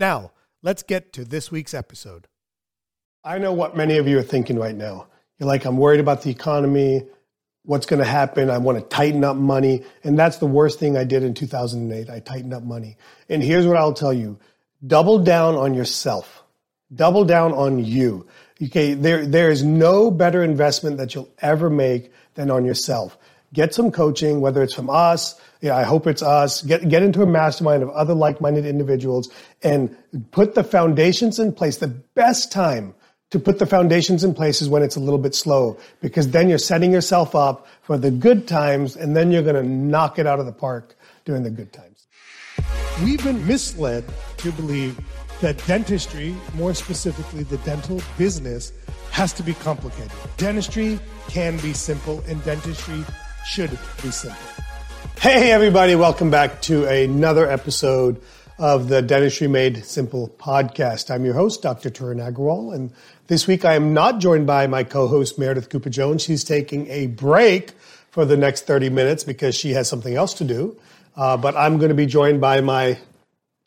Now, let's get to this week's episode. I know what many of you are thinking right now. You're like, I'm worried about the economy, what's going to happen. I want to tighten up money. And that's the worst thing I did in 2008. I tightened up money. And here's what I'll tell you double down on yourself, double down on you. Okay, there, there is no better investment that you'll ever make than on yourself. Get some coaching, whether it's from us, yeah, I hope it's us. Get, get into a mastermind of other like-minded individuals and put the foundations in place. The best time to put the foundations in place is when it's a little bit slow because then you're setting yourself up for the good times and then you're going to knock it out of the park during the good times. We've been misled to believe that dentistry, more specifically the dental business, has to be complicated. Dentistry can be simple and dentistry should be simple. Hey, everybody, welcome back to another episode of the Dentistry Made Simple podcast. I'm your host, Dr. Tarun Agrawal, and this week I am not joined by my co host, Meredith Cooper Jones. She's taking a break for the next 30 minutes because she has something else to do. Uh, but I'm going to be joined by my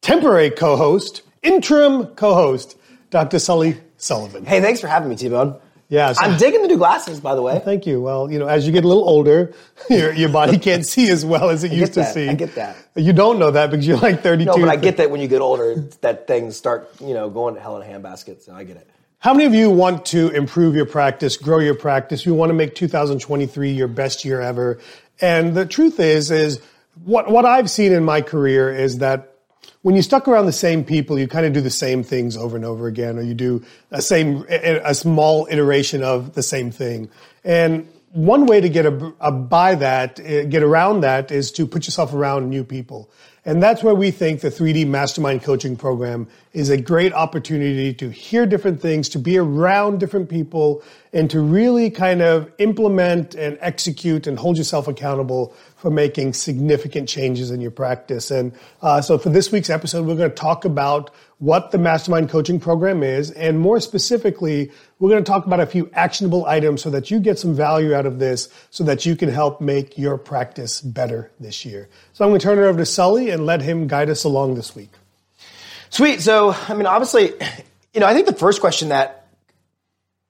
temporary co host, interim co host, Dr. Sully Sullivan. Hey, thanks for having me, T Bone. Yeah, so, I'm digging the new glasses, by the way. Thank you. Well, you know, as you get a little older, your, your body can't see as well as it I used to that. see. I get that. You don't know that because you're like 32. No, but I get that when you get older, that things start, you know, going to hell in a handbasket. So I get it. How many of you want to improve your practice, grow your practice? You want to make 2023 your best year ever. And the truth is, is what, what I've seen in my career is that when you stuck around the same people, you kind of do the same things over and over again, or you do a same, a small iteration of the same thing. And one way to get a, a by that, eh, get around that is to put yourself around new people. And that's where we think the 3D Mastermind Coaching Program is a great opportunity to hear different things, to be around different people, and to really kind of implement and execute and hold yourself accountable for making significant changes in your practice. And uh, so for this week's episode, we're going to talk about what the Mastermind Coaching Program is, and more specifically, we're going to talk about a few actionable items so that you get some value out of this so that you can help make your practice better this year. So I'm going to turn it over to Sully and let him guide us along this week. Sweet. So, I mean, obviously, you know, I think the first question that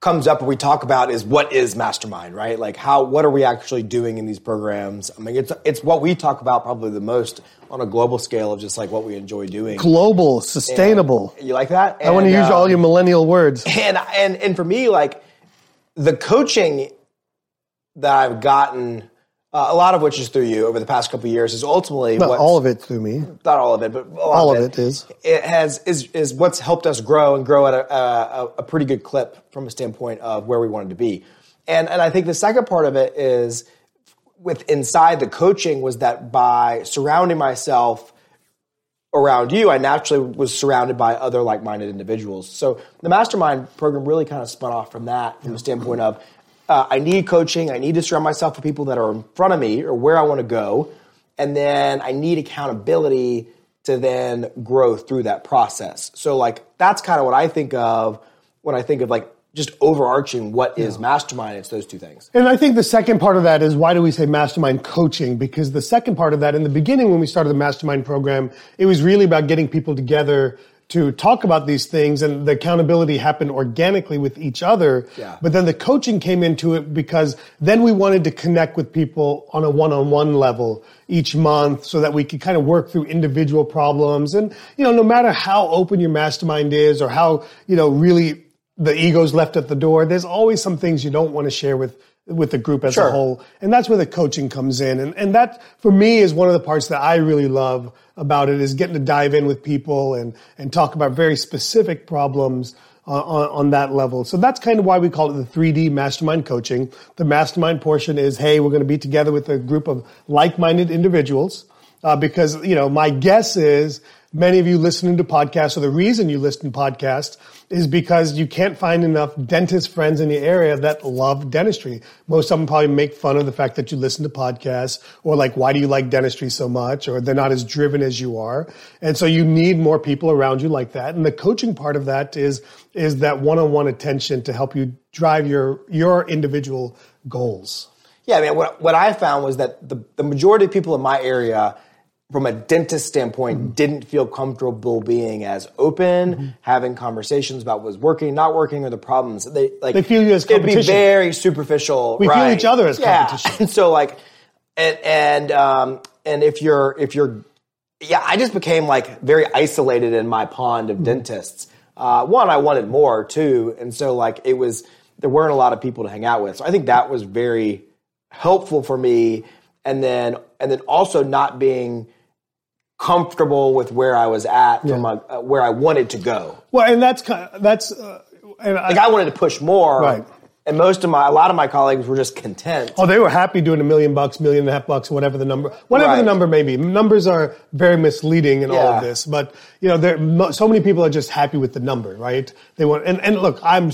comes up when we talk about is what is mastermind, right? Like how what are we actually doing in these programs? I mean, it's it's what we talk about probably the most on a global scale of just like what we enjoy doing. Global, sustainable. And you like that? I want to use all your um, millennial words. And and and for me, like the coaching that I've gotten uh, a lot of which is through you over the past couple years, is ultimately not all of it through me. Not all of it, but all of it, it is. It has is is what's helped us grow and grow at a, a, a pretty good clip from a standpoint of where we wanted to be. And and I think the second part of it is with inside the coaching was that by surrounding myself around you, I naturally was surrounded by other like-minded individuals. So the mastermind program really kind of spun off from that, from the standpoint of uh, I need coaching. I need to surround myself with people that are in front of me or where I want to go. And then I need accountability to then grow through that process. So, like, that's kind of what I think of when I think of like just overarching what is yeah. mastermind. It's those two things. And I think the second part of that is why do we say mastermind coaching? Because the second part of that, in the beginning when we started the mastermind program, it was really about getting people together to talk about these things and the accountability happened organically with each other. Yeah. But then the coaching came into it because then we wanted to connect with people on a one-on-one level each month so that we could kind of work through individual problems. And, you know, no matter how open your mastermind is or how, you know, really the ego's left at the door. There's always some things you don't want to share with with the group as Sure. a whole. And that's where the coaching comes in. And, and that, for me, is one of the parts that I really love about it is getting to dive in with people and, and talk about very specific problems uh, on, on that level. So that's kind of why we call it the 3D mastermind coaching. The mastermind portion is, hey, we're going to be together with a group of like-minded individuals. Uh, because, you know, my guess is many of you listening to podcasts, or the reason you listen to podcasts is because you can't find enough dentist friends in the area that love dentistry. Most of them probably make fun of the fact that you listen to podcasts or like, why do you like dentistry so much? Or they're not as driven as you are. And so you need more people around you like that. And the coaching part of that is, is that one-on-one attention to help you drive your, your individual goals. Yeah, I mean, what, what I found was that the, the majority of people in my area, from a dentist standpoint, Mm-hmm. didn't feel comfortable being as open, Mm-hmm. having conversations about what's working, not working, or the problems. They like They feel you as competition. It'd be very superficial. We feel right. each other as Yeah. competition. And so like, and and um, and if you're if you're yeah, I just became like very isolated in my pond Mm-hmm. of dentists. Uh, one, I wanted more too, and so like it was there weren't a lot of people to hang out with. So I think that was very helpful for me. And then and then also not being comfortable with where I was at from a, uh, where I wanted to go. Well, and that's kind of, that's, uh, and I, Like I wanted to push more, Right. And most of my a lot of my colleagues were just content. Oh, they were happy doing a million bucks, million and a half bucks, whatever the number, whatever the number may be. Numbers are very misleading in all of this, but you know, there so many people are just happy with the number, right? They want, and, and look, I'm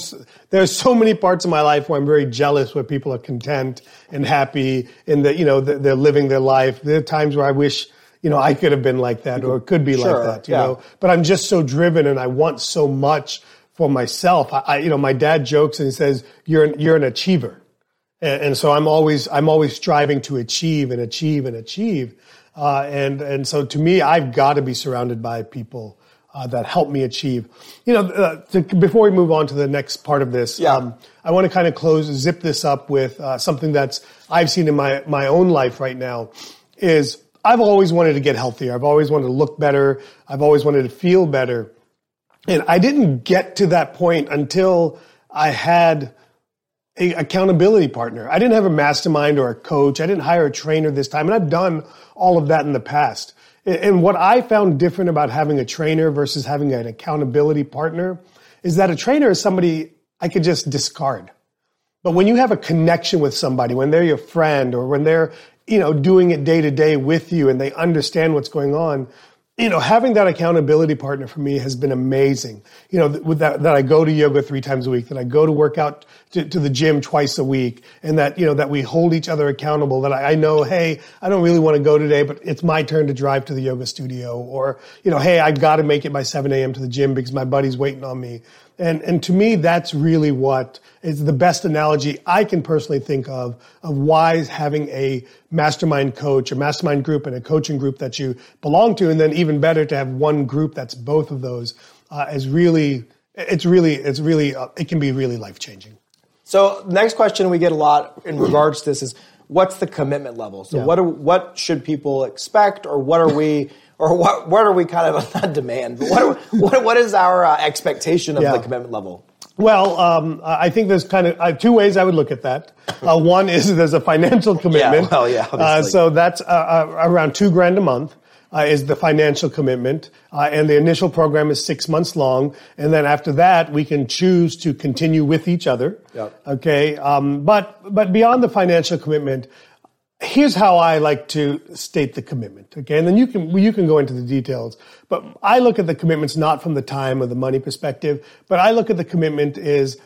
there's so many parts of my life where I'm very jealous where people are content and happy, and that you know they're living their life. There are times where I wish. You know, I could have been like that or it could be Sure, like that, you yeah. know, but I'm just so driven and I want so much for myself. I, I, you know, my dad jokes and he says, you're an, you're an achiever. And, and so I'm always I'm always striving to achieve and achieve and achieve. Uh, and and so to me, I've got to be surrounded by people uh, that help me achieve. You know, uh, to, before we move on to the next part of this, Yeah. um, I want to kind of close zip this up with uh, something that's I've seen in my my own life right now is I've always wanted to get healthier. I've always wanted to look better. I've always wanted to feel better. And I didn't get to that point until I had a accountability partner. I didn't have a mastermind or a coach. I didn't hire a trainer this time. And I've done all of that in the past. And- And what I found different about having a trainer versus having an accountability partner is that a trainer is somebody I could just discard. But when you have a connection with somebody, when they're your friend or when they're, you know, doing it day to day with you and they understand what's going on, you know, having that accountability partner for me has been amazing. You know, that, that I go to yoga three times a week, that I go to work out to, to the gym twice a week, and that, you know, that we hold each other accountable, that I, I know, hey, I don't really want to go today, but it's my turn to drive to the yoga studio, or, you know, hey, I've got to make it by 7 a.m. to the gym because my buddy's waiting on me. And, and to me, that's really what is the best analogy I can personally think of, of why having a mastermind coach, a mastermind group and a coaching group that you belong to, and then even better to have one group that's both of those, uh, is really, it's really, it's really, uh, it can be really life changing. So next question we get a lot in regards to this is what's the commitment level? So Yeah. what are, what should people expect, or what are we, or what what are we kind of not demand, but what are, what what is our uh, expectation of Yeah. the commitment level? Well, um, I think there's kind of uh, two ways I would look at that. Uh, one is there's a financial commitment. Yeah, well, yeah, Uh, so that's uh, uh, around two grand a month. Uh, is the financial commitment, uh, and the initial program is six months long, and then after that we can choose to continue with each other. Yep. Okay, um, but but beyond the financial commitment, here's how I like to state the commitment. Okay, and then you can you can go into the details. But I look at the commitments not from the time or the money perspective, but I look at the commitment is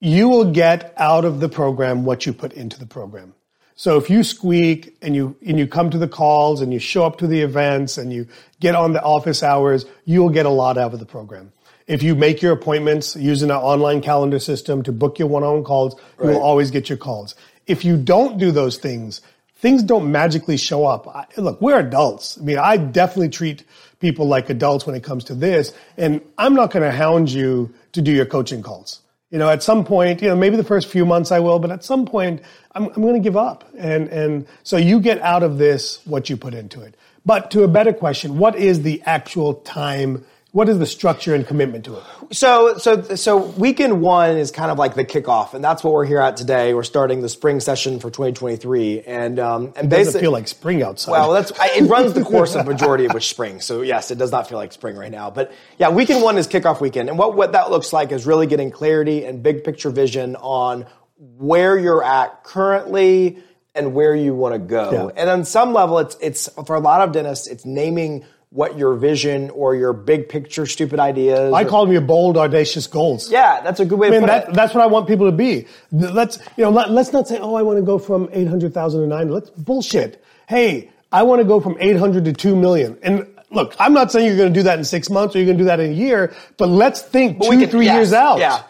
you will get out of the program what you put into the program. So if you squeak and you and you come to the calls and you show up to the events and you get on the office hours, you will get a lot out of the program. If you make your appointments using an online calendar system to book your one-on-one calls, you will always get your calls. If you don't do those things, things don't magically show up. I, look, we're adults. I mean, I definitely treat people like adults when it comes to this, and I'm not going to hound you to do your coaching calls. You know, at some point, you know, maybe the first few months I will, but at some point, I'm, I'm going to give up. And, and so you get out of this what you put into it. But to a better question, what is the actual time what is the structure and commitment to it? So, so, so weekend one is kind of like the kickoff, and that's what we're here at today. We're starting the spring session for 2023, and um, and it doesn't feel like spring outside. Well, that's it runs the course of majority of which spring. So yes, it does not feel like spring right now. But yeah, weekend one is kickoff weekend, and what what that looks like is really getting clarity and big picture vision on where you're at currently and where you want to go. Yeah. And on some level, it's it's for a lot of dentists, it's naming what your vision or your big picture stupid ideas. I or, call them your bold, audacious goals. Yeah, that's a good way I mean, that, it. That's what I want people to be. Let's, you know, let, us not say, oh, I want to go from 800,000 to 9. Let's bullshit. Hey, I want to go from 800 to 2 million. And look, I'm not saying you're going to do that in six months or you're going to do that in a year, but let's think but two, can, three yes, years out. Yeah.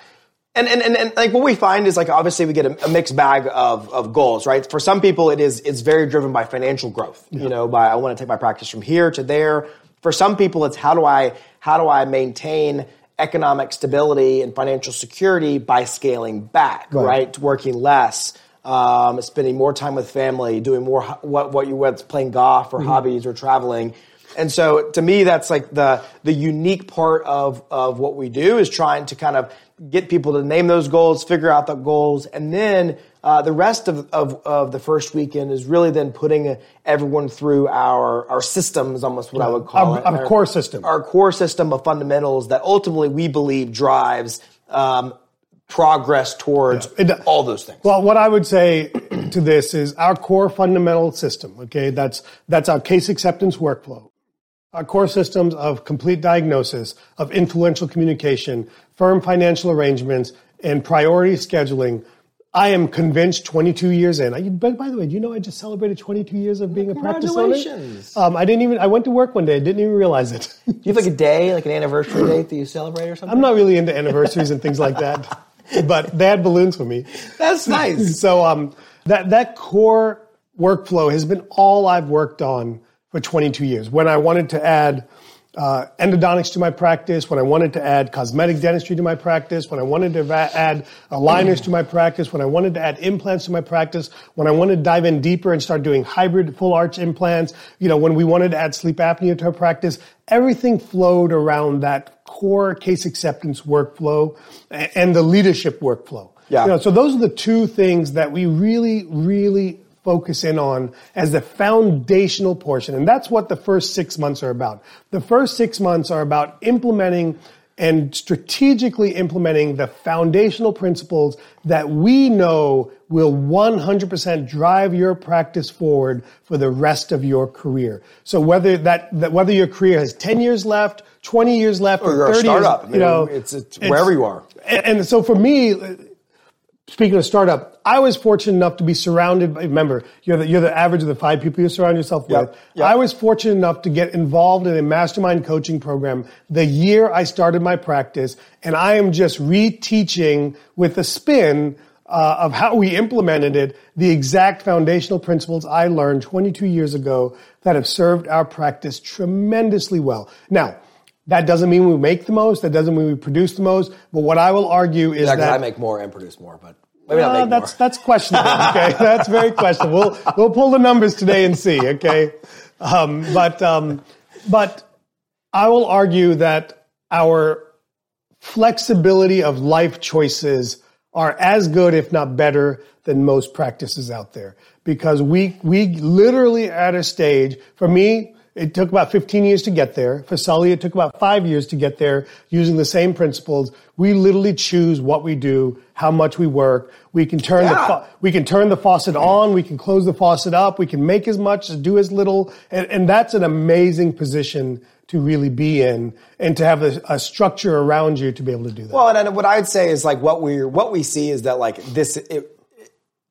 And, and, and, and, like what we find is like obviously we get a, a, mixed bag of, of goals, right? For some people, it is it's very driven by financial growth. Yeah. You know, by I want to take my practice from here to there. For some people, it's how do I how do I maintain economic stability and financial security by scaling back, right? right? Working less, um, spending more time with family, doing more what what you what's playing golf or mm-hmm. hobbies or traveling. And so to me, that's like the the unique part of of what we do is trying to kind of get people to name those goals, figure out the goals, and then uh, the rest of, of, of, the first weekend is really then putting everyone through our, our systems, almost what I would call our, it. Our, core system. Our core system of fundamentals that ultimately we believe drives um, progress towards yeah. it, all those things. Well, what I would say to this is our core fundamental system, okay, that's, that's our case acceptance workflow. Our core systems of complete diagnosis, of influential communication, firm financial arrangements, and priority scheduling. I am convinced 22 years in. I, by, by, the way, do you know I just celebrated 22 years of being a practice owner? Um, I didn't even. I went to work one day. I didn't even realize it. do you have like a day, like an anniversary date that you celebrate or something? I'm not really into anniversaries and things like that, but they had balloons for me. That's nice. so um, that that core workflow has been all I've worked on for 22 years. When I wanted to add uh, endodontics to my practice, when I wanted to add cosmetic dentistry to my practice, when I wanted to add aligners to my practice, when I wanted to add implants to my practice, when I wanted to dive in deeper and start doing hybrid full arch implants, you know, when we wanted to add sleep apnea to our practice, everything flowed around that core case acceptance workflow and the leadership workflow. Yeah. You know, so those are the two things that we really, really focus in on as the foundational portion. And that's what the first six months are about. The first six months are about implementing and strategically implementing the foundational principles that we know will 100% drive your practice forward for the rest of your career. So whether that, that whether your career has 10 years left, 20 years left, or, or 30 startup, years, you know, it's, it's, it's wherever you are. And, and so for me, speaking of startup, I was fortunate enough to be surrounded by, remember, you're the, you're the average of the five people you surround yourself with. Yep. I was fortunate enough to get involved in a mastermind coaching program the year I started my practice. And I am just reteaching with a spin uh, of how we implemented it, the exact foundational principles I learned 22 years ago that have served our practice tremendously well. Now, that doesn't mean we make the most. That doesn't mean we produce the most. But what I will argue is yeah, that I make more and produce more, but maybe not uh, make that's, more. That's questionable. Okay, that's very questionable. We'll we'll pull the numbers today and see. Okay, um, but um, but I will argue that our flexibility of life choices are as good, if not better, than most practices out there because we we literally at a stage. For me, it took about 15 years to get there. For Sully, it took about five years to get there using the same principles. We literally choose what we do, how much we work. We can turn yeah. the, we can turn the faucet on. We can close the faucet up. We can make as much, do as little. And, and that's an amazing position to really be in and to have a, a, structure around you to be able to do that. Well, and, what I'd say is like what we what we see is that like this, it,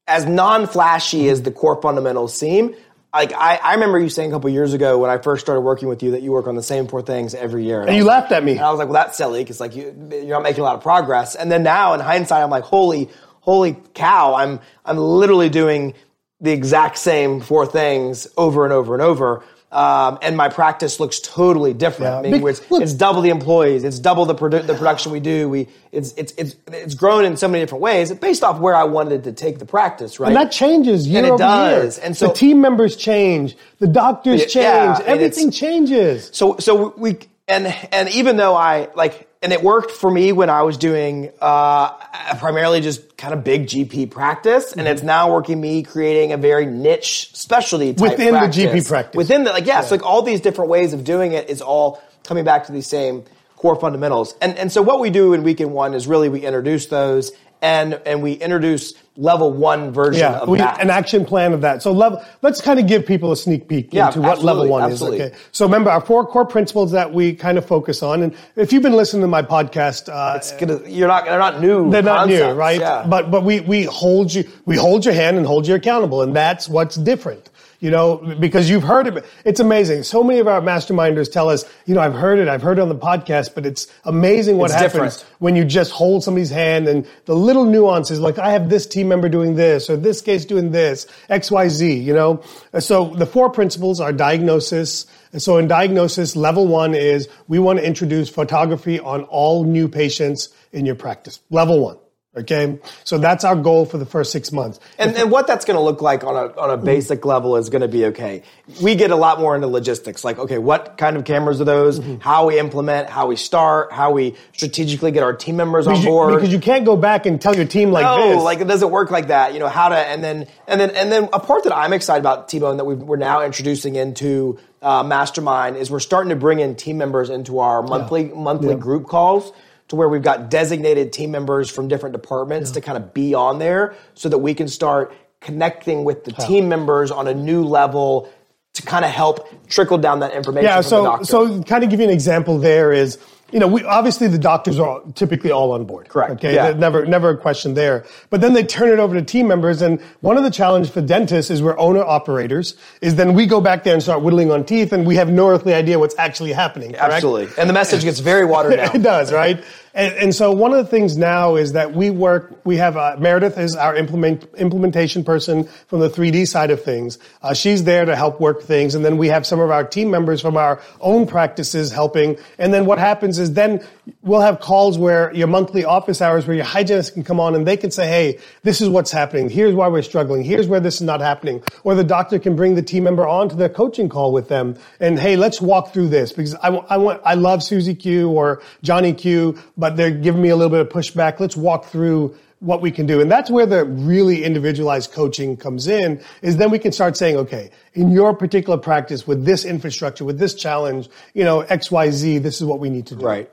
as non-flashy as the core fundamentals seem, like I, I remember you saying a couple years ago when I first started working with you that you work on the same four things every year. And, and you like, laughed at me. And I was like, well, that's silly because like you, you're not making a lot of progress. And then now in hindsight, I'm like, holy, holy cow, I'm, I'm literally doing the exact same four things over and over and over. Um, and my practice looks totally different. Yeah. I mean, it's, it's, double the employees, it's double the, produ- the production we do. We it's it's it's it's grown in so many different ways based off where I wanted to take the practice, right? And that changes year and it over does. year. And so the team members change, the doctors change, yeah, everything changes. So so we and and even though I like, and it worked for me when I was doing uh, primarily just kind of big GP practice, and it's now working me creating a very niche specialty type Within the. GP practice. Within the like, yeah, so like all these different ways of doing it is all coming back to these same core fundamentals. And and so what we do in weekend one is really we introduce those and and we introduce level one version Yeah, of we, that. an action plan of that. So level, let's kind of give people a sneak peek Yeah, into what level one absolutely. is. Okay. So remember our four core principles that we kind of focus on. And if you've been listening to my podcast, uh, It's gonna, you're not they're not new. they're not new, right? Yeah. But but we we hold you we hold your hand and hold you accountable, and that's what's different. You know, because you've heard it. It's amazing. So many of our masterminders tell us, you know, I've heard it, I've heard it on the podcast, but it's amazing what It's happens different. when you just hold somebody's hand and the little nuances, like I have this team member doing this or this case doing this, X, Y, Z, you know? So the four principles are diagnosis. So in diagnosis, level one is we want to introduce photography on all new patients in your practice. Level one. Okay. So that's our goal for the first six months. And, and what that's going to look like on a, on a basic level is going to be okay. We get a lot more into logistics, like, okay, what kind of cameras are those? Mm-hmm. How we implement, how we start, how we strategically get our team members on Because you, board. because you can't go back and tell your team like no, this. like it doesn't work like that. You know how to, and then and then and then a part that I'm excited about, T-Bone, that we we're now introducing into uh, Mastermind is we're starting to bring in team members into our monthly monthly group calls to where we've got designated team members from different departments to kind of be on there, so that we can start connecting with the team members on a new level to kind of help trickle down that information. Yeah, so so kind of give you an example there is you know, we obviously the doctors are typically all on board. Correct, Okay. yeah. Never, never a question there. But then they turn it over to team members. And one of the challenges for dentists is we're owner operators is then we go back there and start whittling on teeth and we have no earthly idea what's actually happening. correct? absolutely, and the message gets very watered down. it does, right? And, and so one of the things now is that we work, we have, uh, Meredith is our implement, implementation person from the 3D side of things. Uh, she's there to help work things. And then we have some of our team members from our own practices helping. And then what happens is then we'll have calls where your monthly office hours where your hygienist can come on and they can say, hey, this is what's happening. Here's why we're struggling. Here's where this is not happening. Or the doctor can bring the team member on to their coaching call with them. And hey, let's walk through this because I, I want, I love Susie Q or Johnny Q, but they're giving me a little bit of pushback. Let's walk through what we can do. And that's where the really individualized coaching comes in is then we can start saying, okay, in your particular practice with this infrastructure, with this challenge, you know, X, Y, Z, this is what we need to do. Right.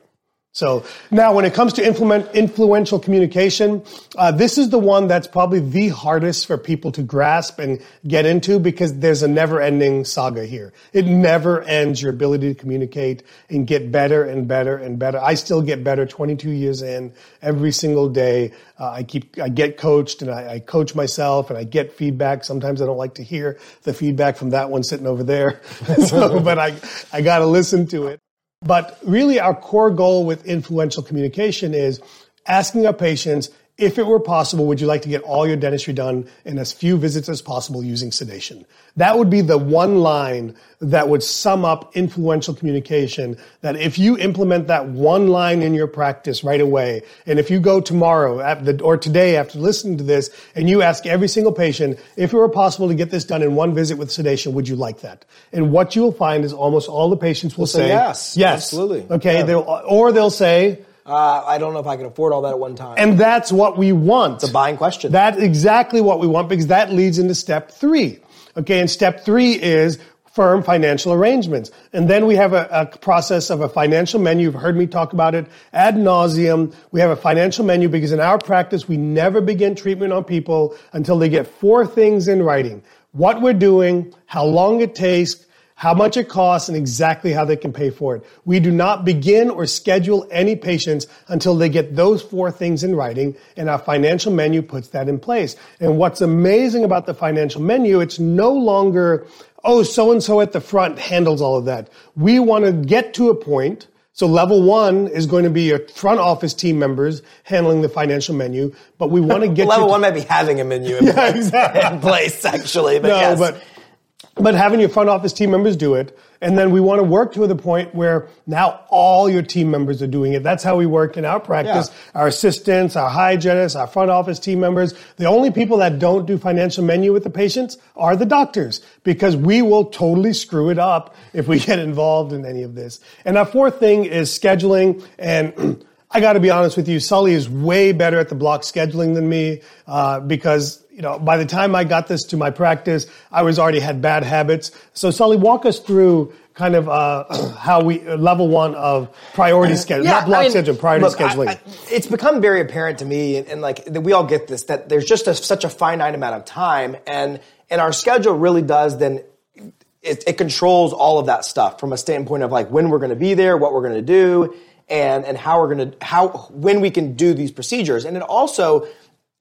So now, when it comes to implement influential communication, uh, this is the one that's probably the hardest for people to grasp and get into because there's a never-ending saga here. It never ends. Your ability to communicate and get better and better and better. I still get better. 22 years in, every single day, uh, I keep, I get coached and I, I coach myself and I get feedback. Sometimes I don't like to hear the feedback from that one sitting over there, so, but I, I got to listen to it. But really, our core goal with influential communication is asking our patients, if it were possible, would you like to get all your dentistry done in as few visits as possible using sedation? That would be the one line that would sum up influential communication. That if you implement that one line in your practice right away, and if you go tomorrow after, or today after listening to this, and you ask every single patient, if it were possible to get this done in one visit with sedation, would you like that? And what you'll find is almost all the patients will say say yes. yes, Absolutely. Okay, Yeah. they'll, or they'll say, Uh, I don't know if I can afford all that at one time. and that's what we want. the buying question. That's exactly what we want because that leads into step three. Okay, and step three is firm financial arrangements. And then we have a, a process of a financial menu. You've heard me talk about it ad nauseum. We have a financial menu because in our practice, we never begin treatment on people until they get four things in writing. What we're doing, how long it takes, how much it costs and exactly how they can pay for it. We do not begin or schedule any patients until they get those four things in writing and our financial menu puts that in place. And what's amazing about the financial menu, it's no longer, oh, so and so at the front handles all of that. We want to get to a point so level one is going to be your front office team members handling the financial menu, but we want to get Level you one might be having a menu in, Yeah, exactly. in place, actually. But no, yes. but but having your front office team members do it. And then we want to work to the point where now all your team members are doing it. That's how we work in our practice. Yeah. Our assistants, our hygienists, our front office team members. The only people that don't do financial menu with the patients are the doctors because we will totally screw it up if we get involved in any of this. And our fourth thing is scheduling and I got to be honest with you, Sully is way better at the block scheduling than me uh, because you know by the time I got this to my practice, I was already had bad habits. So Sully, walk us through kind of uh, how we uh, level one of priority scheduling, yeah, not block I mean, schedule, priority look, scheduling. I, I, it's become very apparent to me, and, and like we all get this, that there's just a, such a finite amount of time, and and our schedule really does then it, it, controls all of that stuff from a standpoint of like when we're going to be there, what we're going to do, and, and how we're going to, how, when we can do these procedures. And it also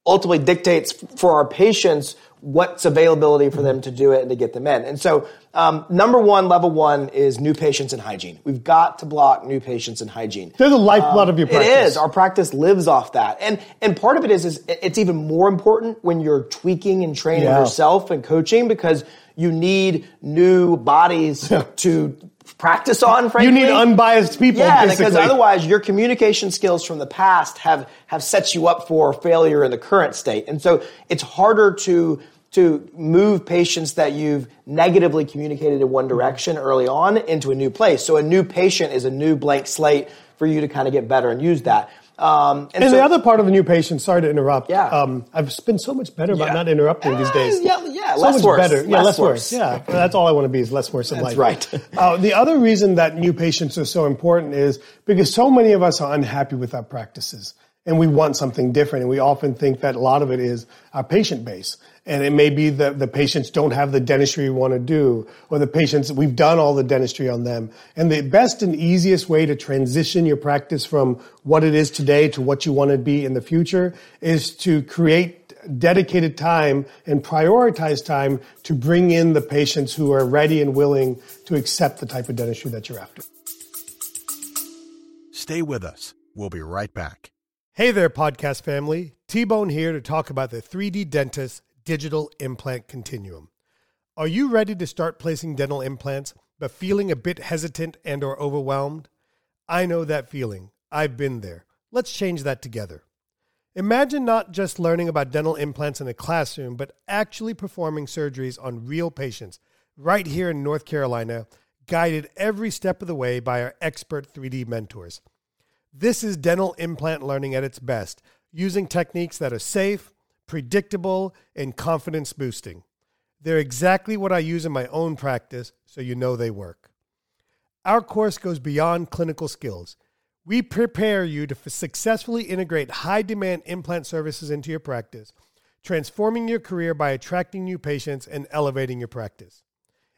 ultimately dictates for our patients what's availability for them to do it and to get them in. And so, um, number one, level one is new patients and hygiene. We've got to block new patients and hygiene. They're the lifeblood um, of your practice. It is. Our practice lives off that. And, and part of it is, is it's even more important when you're tweaking and training yeah. yourself and coaching because you need new bodies to practice on, frankly. You need unbiased people. Yeah, basically. because otherwise your communication skills from the past have, have set you up for failure in the current state. And so it's harder to to move patients that you've negatively communicated in one direction early on into a new place. So a new patient is a new blank slate for you to kind of get better and use that. Um, and, and so, the other part of the new patient, sorry to interrupt. Yeah. Um, I've been so much better about yeah. not interrupting these days. Yeah, yeah, so less much worse. better. Yeah, less, less worse. worse. Yeah, that's all I want to be is less worse in that's life. right. uh, the other reason that new patients are so important is because so many of us are unhappy with our practices and we want something different. And we often think that a lot of it is our patient base. And it may be that the patients don't have the dentistry we want to do, or the patients, we've done all the dentistry on them. And the best and easiest way to transition your practice from what it is today to what you want to be in the future is to create dedicated time and prioritize time to bring in the patients who are ready and willing to accept the type of dentistry that you're after. Stay with us. We'll be right back. Hey there, podcast family. T Bone here to talk about the 3D Dentist digital implant continuum. Are you ready to start placing dental implants but feeling a bit hesitant and or overwhelmed? I know that feeling. I've been there. Let's change that together. Imagine not just learning about dental implants in a classroom, but actually performing surgeries on real patients right here in North Carolina, guided every step of the way by our expert 3D mentors. This is dental implant learning at its best, using techniques that are safe, predictable, and confidence boosting. They're exactly what I use in my own practice, so you know they work. Our course goes beyond clinical skills. We prepare you to successfully integrate high demand implant services into your practice, transforming your career by attracting new patients and elevating your practice.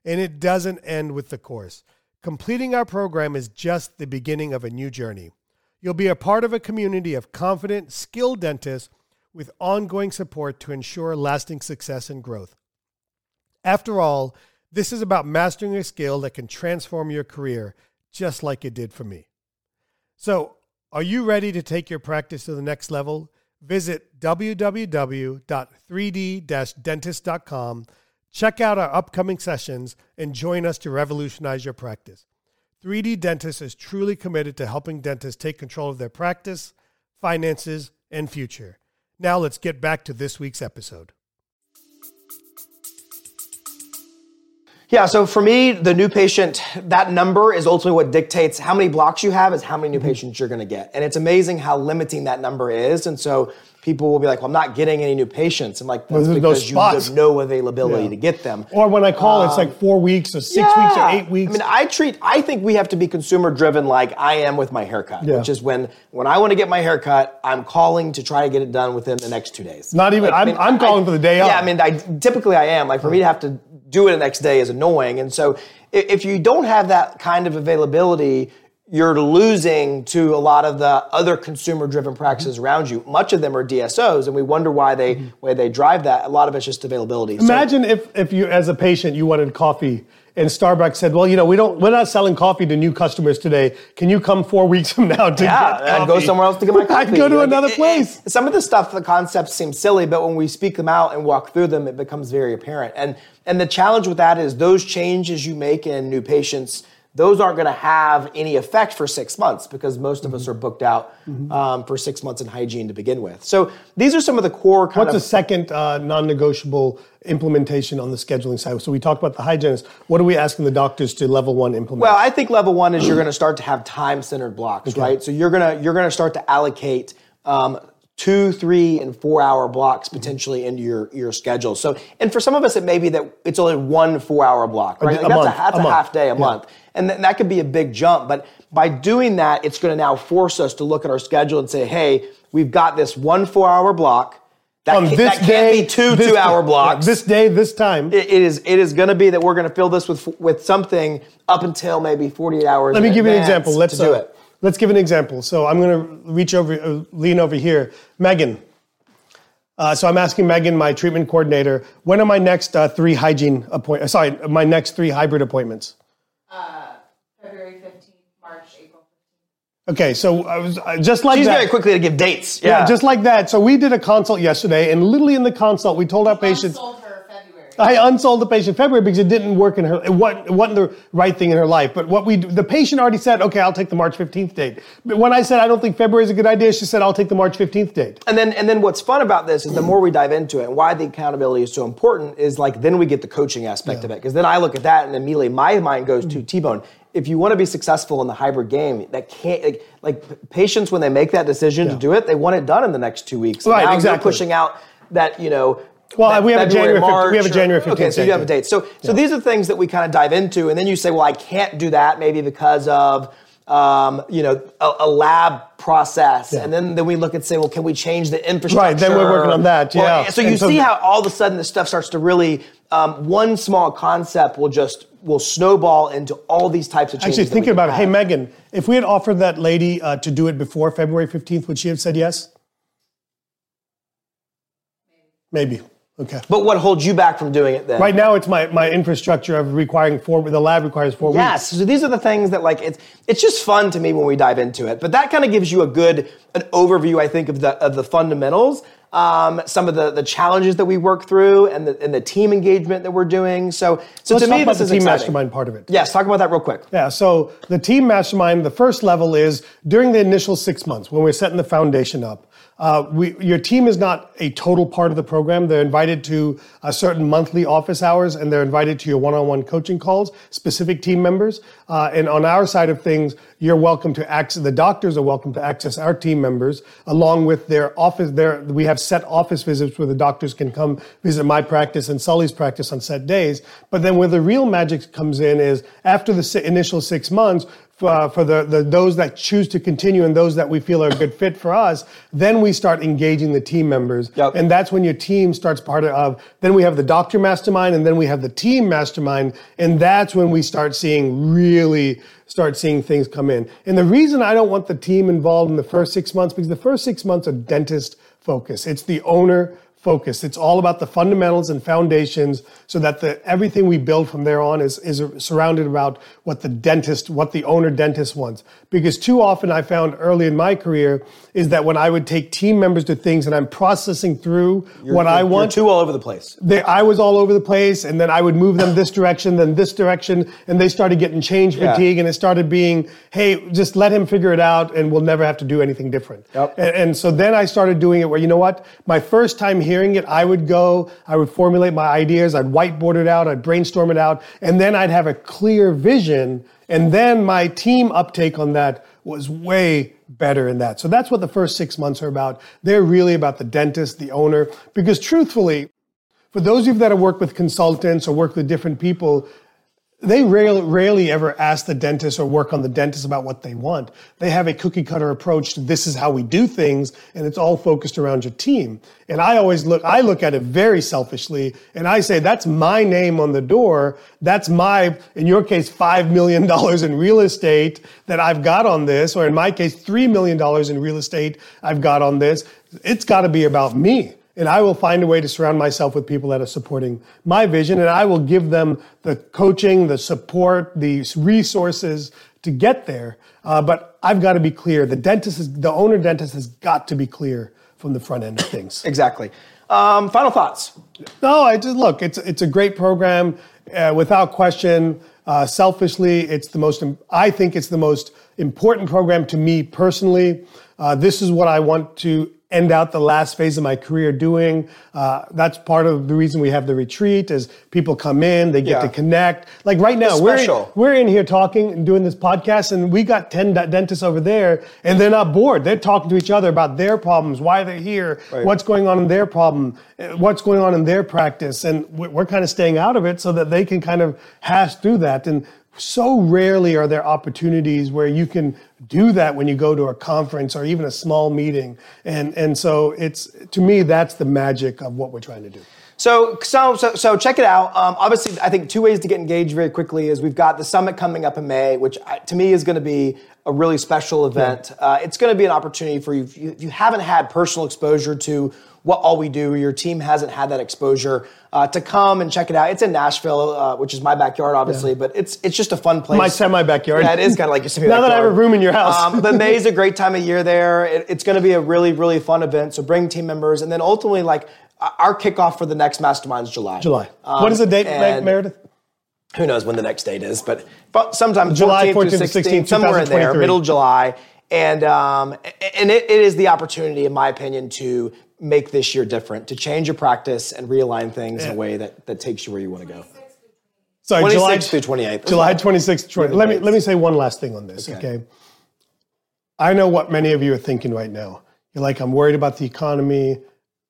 And it doesn't end with the course. Completing our program is just the beginning of a new journey. You'll be a part of a community of confident, skilled dentists with ongoing support to ensure lasting success and growth. After all, this is about mastering a skill that can transform your career, just like it did for me. So, are you ready to take your practice to the next level? Visit www.3d dentist.com, check out our upcoming sessions, and join us to revolutionize your practice. 3D Dentist is truly committed to helping dentists take control of their practice, finances, and future. Now let's get back to this week's episode. Yeah, so for me, the new patient, that number is ultimately what dictates how many blocks you have, is how many new mm-hmm. patients you're gonna get. And it's amazing how limiting that number is. And so people will be like, well, I'm not getting any new patients. And like, that's well, because you have no availability yeah. to get them. Or when I call, um, it's like um, four weeks or six yeah. weeks or eight weeks. I mean, I treat, I think we have to be consumer driven like I am with my haircut, yeah. which is when, when I want to get my haircut, I'm calling to try to get it done within the next two days. Not even, like, I'm, I mean, I'm calling I, for the day off. Yeah, I mean, I, typically I am. Like for me to have to do it the next day is annoying. And so if you don't have that kind of availability, you're losing to a lot of the other consumer driven practices mm-hmm. around you. Much of them are DSOs, and we wonder why they mm-hmm. why they drive that. A lot of it's just availability. Imagine so, if if you as a patient you wanted coffee and Starbucks said, "Well, you know, we don't, we're not selling coffee to new customers today. Can you come four weeks from now to yeah, get I'd go somewhere else to get my coffee. I'd go to Like, another it- it- place. some of the stuff, the concepts seem silly, but when we speak them out and walk through them, it becomes very apparent. And and the challenge with that is those changes you make in new patients, those aren't going to have any effect for six months because most of Mm-hmm. us are booked out um, for six months in hygiene to begin with. So these are some of the core kind What's the second uh, non-negotiable implementation on the scheduling side? So we talked about the hygienist. What are we asking the doctors to level one implement? Well, I think level one is you're going to start to have time-centered blocks, right? So you're gonna you're gonna start to allocate um, two, three, and four-hour blocks potentially into your your schedule. So, and for some of us, it may be that it's only one four-hour block, right? a Like that's month, a, that's a a, half day a month, and th- that could be a big jump. But by doing that, it's going to now force us to look at our schedule and say, hey, we've got this one four-hour block. That, on ca- this that can't day, be two this- two-hour blocks this day, this time. it it is it is going to be that we're going to fill this with with something up until maybe 48 hours. Let me give you an example. Let's do uh, it. Let's give an example. So I'm going to reach over, uh, lean over here. Megan. Uh, so I'm asking Megan, my treatment coordinator, when are my next uh, three hygiene appointments? Sorry, my next three hybrid appointments. February 15th, March, April 15th. Okay, so I was uh, just like She's that. very quickly to give dates. Yeah, Yeah, just like that. So we did a consult yesterday, and literally in the consult, we told our patients. Sold her February. I unsold the patient February because it didn't work in her. It wasn't, it wasn't the right thing in her life. But what we, the patient already said, okay, I'll take the March 15th date. But when I said I don't think February is a good idea, she said I'll take the March 15th date. and then and then what's fun about this is the more we dive into it and why the accountability is so important is like then we get the coaching aspect of it because then I look at that and immediately my mind goes to T-bone. If you want to be successful in the hybrid game, that can't like, like patients when they make that decision to do it, they want it done in the next two weeks. Right, now exactly. pushing out that you know. Well, that we have a February, January 15th we have a January or- Okay, so you have a date. So, so these are things that we kind of dive into, and then you say, well, I can't do that maybe because of um, you know a, a lab process, and then then we look and say, well, can we change the infrastructure? Right, then we're working on that, Or- yeah. so you And so- see how all of a sudden this stuff starts to really um, one small concept will just will snowball into all these types of changes. Actually, thinking about it, hey. Megan, if we had offered that lady uh, to do it before February 15th, would she have said yes? Maybe. Okay. But what holds you back from doing it then? Right now, it's my, my infrastructure of requiring four, the lab requires four Yes. weeks. So these are the things that like it's it's just fun to me when we dive into it. But that kind of gives you a good an overview, I think, of the of the fundamentals. Um, some of the, the challenges that we work through and the and the team engagement that we're doing. So so Let's to talk me about this the is team exciting. mastermind part of it. Yes, talk about that real quick. Yeah, so the team mastermind, the first level is during the initial six months when we're setting the foundation up. Uh, we, your team is not a total part of the program. They're invited to a certain monthly office hours and they're invited to your one on one coaching calls, specific team members. Uh, and on our side of things, you're welcome to access, the doctors are welcome to access our team members along with their office. Their, we have set office visits where the doctors can come visit my practice and Sully's practice on set days. But then where the real magic comes in is after the initial six months, for, for the, the those that choose to continue and those that we feel are a good fit for us, then we start engaging the team members. Yep. And that's when your team starts part of, then we have the doctor mastermind and then we have the team mastermind. And that's when we start seeing really start seeing things come in. And the reason I don't want the team involved in the first six months, because the first six months are dentist focus. It's the owner focused. It's all about the fundamentals and foundations so that the everything we build from there on is, is surrounded about what the dentist, what the owner dentist wants. Because too often I found early in my career is that when I would take team members to things and I'm processing through what I You're want, too all over the place. they, I was all over the place, and then I would move them this direction, then this direction, and they started getting change Yeah. fatigue, and it started being, hey, just let him figure it out, and we'll never have to do anything different. Yep. And, and so then I started doing it where, you know what? My first time it, I would go, I would formulate my ideas, I'd whiteboard it out, I'd brainstorm it out, and then I'd have a clear vision, and then my team uptake on that was way better in that. So that's what the first six months are about. They're really about the dentist, the owner, because truthfully, for those of you that have worked with consultants or worked with different people, they rarely, rarely ever ask the dentist or work on the dentist about what they want. They have a cookie cutter approach to this is how we do things, and it's all focused around your team. And I always look, I look at it very selfishly, and I say that's my name on the door. That's my, in your case, $5 million in real estate that I've got on this, or in my case, $3 million in real estate I've got on this. It's got to be about me. And I will find a way to surround myself with people that are supporting my vision. And I will give them the coaching, the support, the resources to get there. Uh, but I've got to be clear. The dentist, is, the owner dentist has got to be clear from the front end of things. Exactly. Um, final thoughts. No, I just look. It's it's a great program, uh, without question. Uh, selfishly, it's the most. I think it's the most important program to me personally. Uh, this is what I want to end out the last phase of my career doing. Uh, that's part of the reason we have the retreat is people come in, they get Yeah. to connect. Like right now, we're in, we're in here talking and doing this podcast, and we got 10 de- dentists over there, and they're not bored. They're talking to each other about their problems, why they're here, Right. what's going on in their problem, uh, what's going on in their practice. And we're, we're kind of staying out of it so that they can kind of hash through that. And so rarely are there opportunities where you can do that when you go to a conference or even a small meeting. And, and so it's, to me, that's the magic of what we're trying to do. So, so, so, so check it out. Um, obviously, I think two ways to get engaged very quickly is we've got the summit coming up in May, which I, to me is going to be a really special event. Uh, it's going to be an opportunity for you if, you if you haven't had personal exposure to what all we do, your team hasn't had that exposure, uh, to come and check it out. It's in Nashville, uh, which is my backyard, obviously, but it's it's just a fun place. My semi-backyard. Yeah, it is kind of like your semi backyard. Now that I have a room in your house. Um, but May is a great time of year there. It, it's going to be a really, really fun event. So bring team members, and then ultimately, like our kickoff for the next mastermind is July. July. Um, what is the date, and Meredith? Who knows when the next date is? But, but sometime July 14th, 14th to to 16th, 16th, somewhere in there, middle July, and um, and it, it is the opportunity, in my opinion, to make this year different, to change your practice and realign things in a way that, that takes you where you want to go. Sorry, 26th July through 28th. July 26th. 20. Let me let me say one last thing on this, Okay. okay. I know what many of you are thinking right now. You're like, I'm worried about the economy.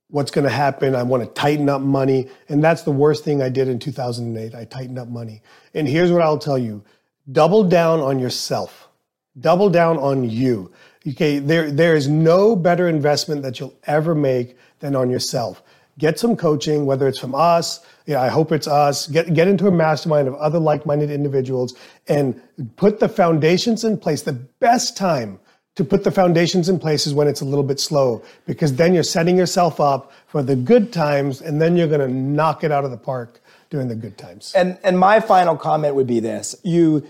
What's going to happen? I want to tighten up money, and that's the worst thing I did in 2008. I tightened up money, and here's what I'll tell you: double down on yourself. Double down on you. Okay, there there is no better investment that you'll ever make than on yourself. Get some coaching, whether it's from us. Yeah, I hope it's us. Get get into a mastermind of other like-minded individuals and put the foundations in place. The best time to put the foundations in place is when it's a little bit slow, because then you're setting yourself up for the good times, and then you're going to knock it out of the park during the good times. And and my final comment would be this: you,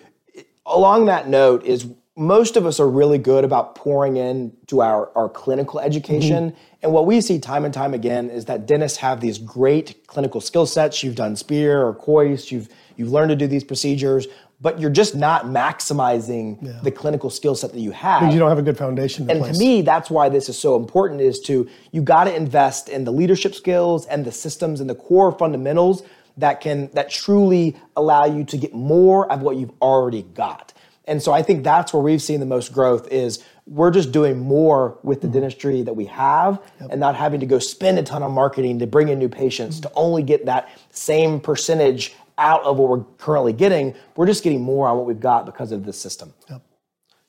along that note, is most of us are really good about pouring in to our our clinical education. Mm-hmm. And what we see time and time again is that dentists have these great clinical skill sets. You've done Spear or Kois. You've you've learned to do these procedures, but you're just not maximizing the clinical skill set that you have. Because you don't have a good foundation And place. to me, that's why this is so important is to you got to invest in the leadership skills and the systems and the core fundamentals that can that truly allow you to get more of what you've already got. And so I think that's where we've seen the most growth is we're just doing more with the dentistry that we have and not having to go spend a ton on marketing to bring in new patients to only get that same percentage out of what we're currently getting. We're just getting more on what we've got because of this system.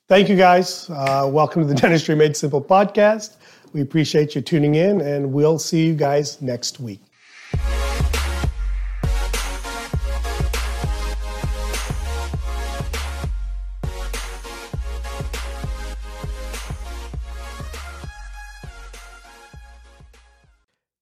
Thank you guys. Uh, welcome to the Dentistry Made Simple podcast. We appreciate you tuning in, and we'll see you guys next week.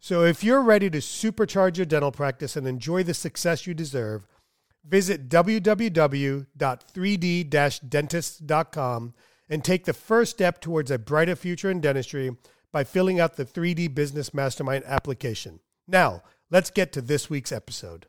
So if you're ready to supercharge your dental practice and enjoy the success you deserve, visit www.3d-dentist.com and take the first step towards a brighter future in dentistry by filling out the 3D Business Mastermind application. Now, let's get to this week's episode.